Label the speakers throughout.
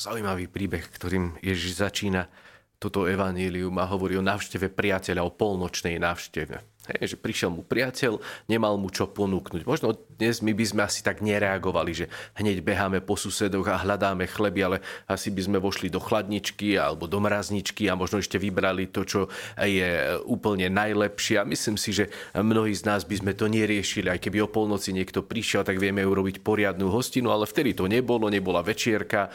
Speaker 1: zaujímavý príbeh, ktorým Ježiš začína toto evanílium a hovorí o návšteve priateľa, o polnočnej návšteve. Hej, že prišiel mu priateľ, nemal mu čo ponúknuť. Možno dnes my by sme asi tak nereagovali, že hneď beháme po susedoch a hľadáme chleby, ale asi by sme vošli do chladničky alebo do mrazničky a možno ešte vybrali to, čo je úplne najlepšie. A myslím si, že mnohí z nás by sme to neriešili. Aj keby o polnoci niekto prišiel, tak vieme urobiť poriadnu hostinu, ale vtedy to nebolo, nebola večierka,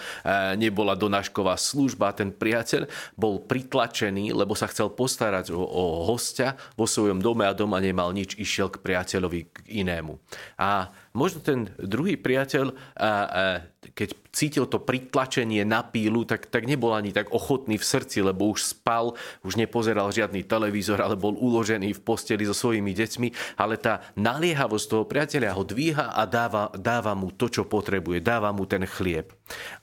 Speaker 1: nebola donášková služba. Ten priateľ bol pritlačený, lebo sa chcel postarať o, o hostia vo svojom dome a doma nemal nič, išiel k priateľovi k inému. A možno ten druhý priateľ, a, a, keď cítil to pritlačenie na pílu, tak, tak nebol ani tak ochotný v srdci, lebo už spal, už nepozeral žiadny televízor, ale bol uložený v posteli so svojimi deťmi, ale tá naliehavosť toho priateľa ho dvíha a dáva, dáva mu to, čo potrebuje, dáva mu ten chlieb.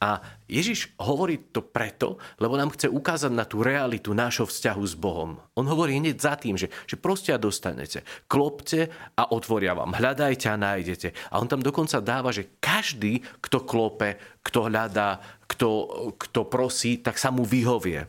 Speaker 1: A Ježiš hovorí to preto, lebo nám chce ukázať na tú realitu nášho vzťahu s Bohom. On hovorí hneď za tým, že, že proste a dostanete. Klopte a otvoria vám. Hľadajte a nájdete. A on tam dokonca dáva, že každý, kto klope, kto hľadá, kto, kto prosí, tak sa mu vyhovie.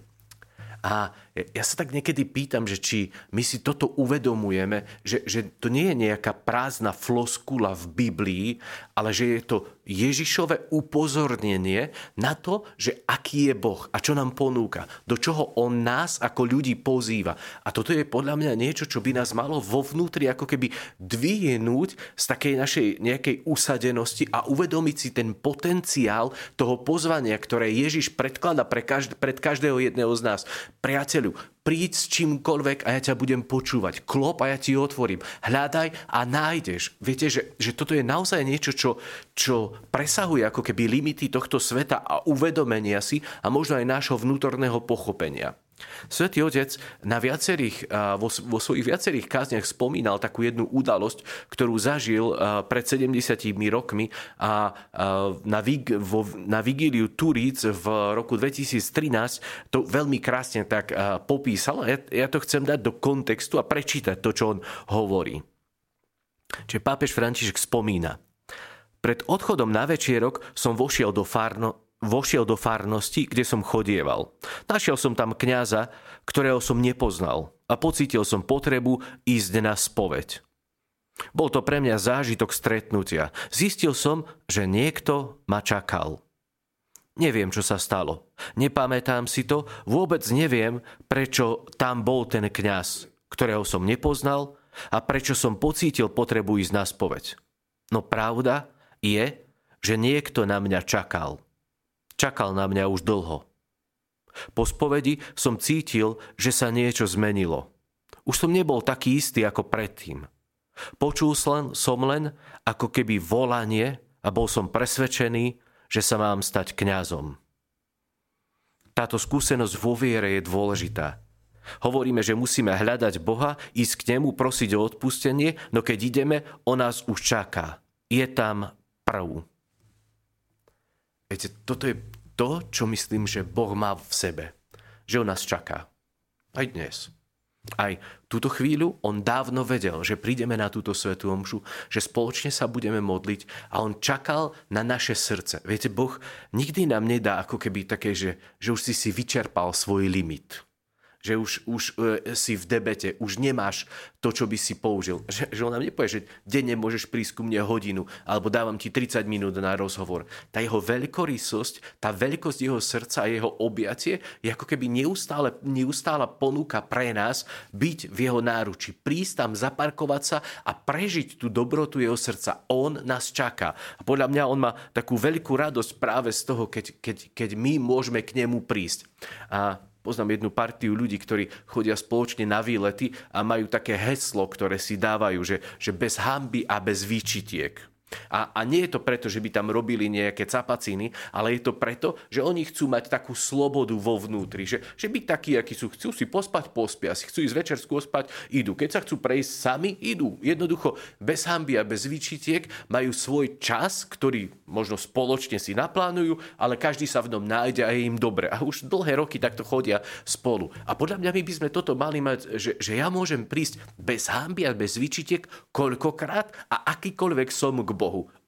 Speaker 1: A ja sa tak niekedy pýtam, že či my si toto uvedomujeme, že, že to nie je nejaká prázdna floskula v Biblii, ale že je to Ježišové upozornenie na to, že aký je Boh a čo nám ponúka, do čoho On nás ako ľudí pozýva. A toto je podľa mňa niečo, čo by nás malo vo vnútri ako keby dvihnúť z takej našej nejakej usadenosti a uvedomiť si ten potenciál toho pozvania, ktoré Ježiš predklada pre každého jedného z nás. Priateľu, príď s čímkoľvek a ja ťa budem počúvať. Klop a ja ti otvorím. Hľadaj a nájdeš. Viete, že, že toto je naozaj niečo, čo, čo presahuje ako keby limity tohto sveta a uvedomenia si a možno aj nášho vnútorného pochopenia. Svetý Otec na viacerých, vo, vo svojich viacerých kázniach spomínal takú jednu udalosť, ktorú zažil pred 70 rokmi a na, Vig, vo, na Vigíliu Turíc v roku 2013 to veľmi krásne tak popísal. Ja, ja to chcem dať do kontextu a prečítať to, čo on hovorí. Čiže pápež František spomína. Pred odchodom na večierok som vošiel do, farno, vošiel do farnosti, kde som chodieval. Našiel som tam kňaza, ktorého som nepoznal a pocítil som potrebu ísť na spoveď. Bol to pre mňa zážitok stretnutia. Zistil som, že niekto ma čakal. Neviem, čo sa stalo. Nepamätám si to, vôbec neviem, prečo tam bol ten kňaz, ktorého som nepoznal a prečo som pocítil potrebu ísť na spoveď. No pravda, je, že niekto na mňa čakal. Čakal na mňa už dlho. Po spovedi som cítil, že sa niečo zmenilo. Už som nebol taký istý ako predtým. Počul som len ako keby volanie a bol som presvedčený, že sa mám stať kňazom. Táto skúsenosť vo viere je dôležitá. Hovoríme, že musíme hľadať Boha, ísť k nemu, prosiť o odpustenie, no keď ideme, on nás už čaká. Je tam pravú. Viete, toto je to, čo myslím, že Boh má v sebe. Že on nás čaká. Aj dnes. Aj túto chvíľu on dávno vedel, že prídeme na túto svetú omšu, že spoločne sa budeme modliť a on čakal na naše srdce. Viete, Boh nikdy nám nedá ako keby také, že, že už si si vyčerpal svoj limit že už, už e, si v debete, už nemáš to, čo by si použil. Že, že on nám nepovie, že denne môžeš prísť ku mne hodinu, alebo dávam ti 30 minút na rozhovor. Tá jeho veľkorysosť, tá veľkosť jeho srdca a jeho objatie je ako keby neustále, neustála ponúka pre nás byť v jeho náruči. Prísť tam, zaparkovať sa a prežiť tú dobrotu jeho srdca. On nás čaká. A podľa mňa on má takú veľkú radosť práve z toho, keď, keď, keď my môžeme k nemu prísť. A Poznám jednu partiu ľudí, ktorí chodia spoločne na výlety a majú také heslo, ktoré si dávajú, že, že bez hamby a bez výčitiek. A, a nie je to preto, že by tam robili nejaké capaciny, ale je to preto, že oni chcú mať takú slobodu vo vnútri. Že, že byť takí, akí sú, chcú si pospať, pospia si, chcú ísť večer spať, idú. Keď sa chcú prejsť sami, idú. Jednoducho, bez hamby a bez výčitiek majú svoj čas, ktorý možno spoločne si naplánujú, ale každý sa v ňom nájde a je im dobre. A už dlhé roky takto chodia spolu. A podľa mňa my by sme toto mali mať, že, že ja môžem prísť bez hamby a bez výčitiek koľkokrát a akýkoľvek som k Bohu.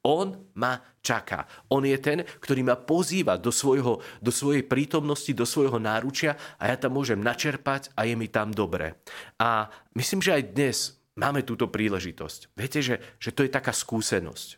Speaker 1: On ma čaká. On je ten, ktorý ma pozýva do, svojho, do svojej prítomnosti, do svojho náručia a ja tam môžem načerpať a je mi tam dobre. A myslím, že aj dnes máme túto príležitosť. Viete, že, že to je taká skúsenosť.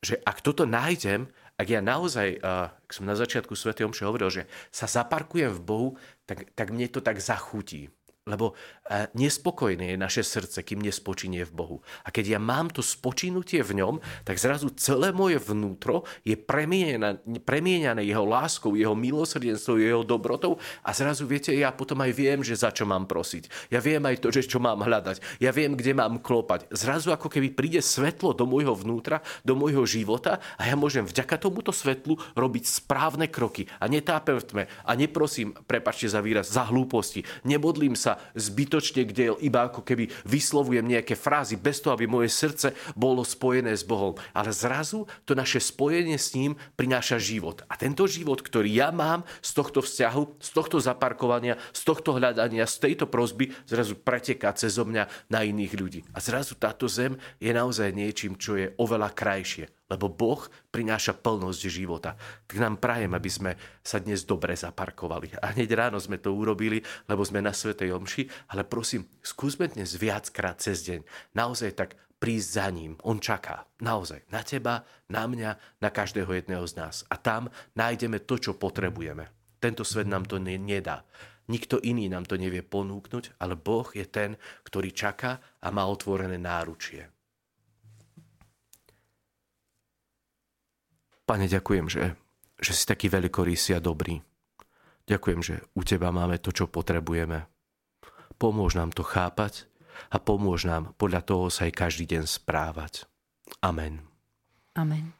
Speaker 1: Že ak toto nájdem, ak ja naozaj, ak som na začiatku Sv. Omše hovoril, že sa zaparkujem v Bohu, tak, tak mne to tak zachutí. Lebo e, nespokojné je naše srdce, kým nespočinie v Bohu. A keď ja mám to spočinutie v ňom, tak zrazu celé moje vnútro je premieňané jeho láskou, jeho milosrdenstvom, jeho dobrotou a zrazu, viete, ja potom aj viem, že za čo mám prosiť. Ja viem aj to, že čo mám hľadať. Ja viem, kde mám klopať. Zrazu ako keby príde svetlo do môjho vnútra, do môjho života a ja môžem vďaka tomuto svetlu robiť správne kroky a netápem v tme a neprosím, prepačte za výraz, za hlúposti. Nebodlím sa zbytočne, kde iba ako keby vyslovujem nejaké frázy bez toho, aby moje srdce bolo spojené s Bohom. Ale zrazu to naše spojenie s ním prináša život. A tento život, ktorý ja mám z tohto vzťahu, z tohto zaparkovania, z tohto hľadania, z tejto prozby, zrazu preteká cez mňa na iných ľudí. A zrazu táto zem je naozaj niečím, čo je oveľa krajšie lebo Boh prináša plnosť života. Tak nám prajem, aby sme sa dnes dobre zaparkovali. A hneď ráno sme to urobili, lebo sme na Svetej Omši, ale prosím, skúsme dnes viackrát cez deň naozaj tak prísť za ním. On čaká. Naozaj. Na teba, na mňa, na každého jedného z nás. A tam nájdeme to, čo potrebujeme. Tento svet nám to nedá. Nikto iný nám to nevie ponúknuť, ale Boh je ten, ktorý čaká a má otvorené náručie. Pane, ďakujem, že, že si taký veľkorysý a dobrý. Ďakujem, že u Teba máme to, čo potrebujeme. Pomôž nám to chápať a pomôž nám podľa toho sa aj každý deň správať. Amen.
Speaker 2: Amen.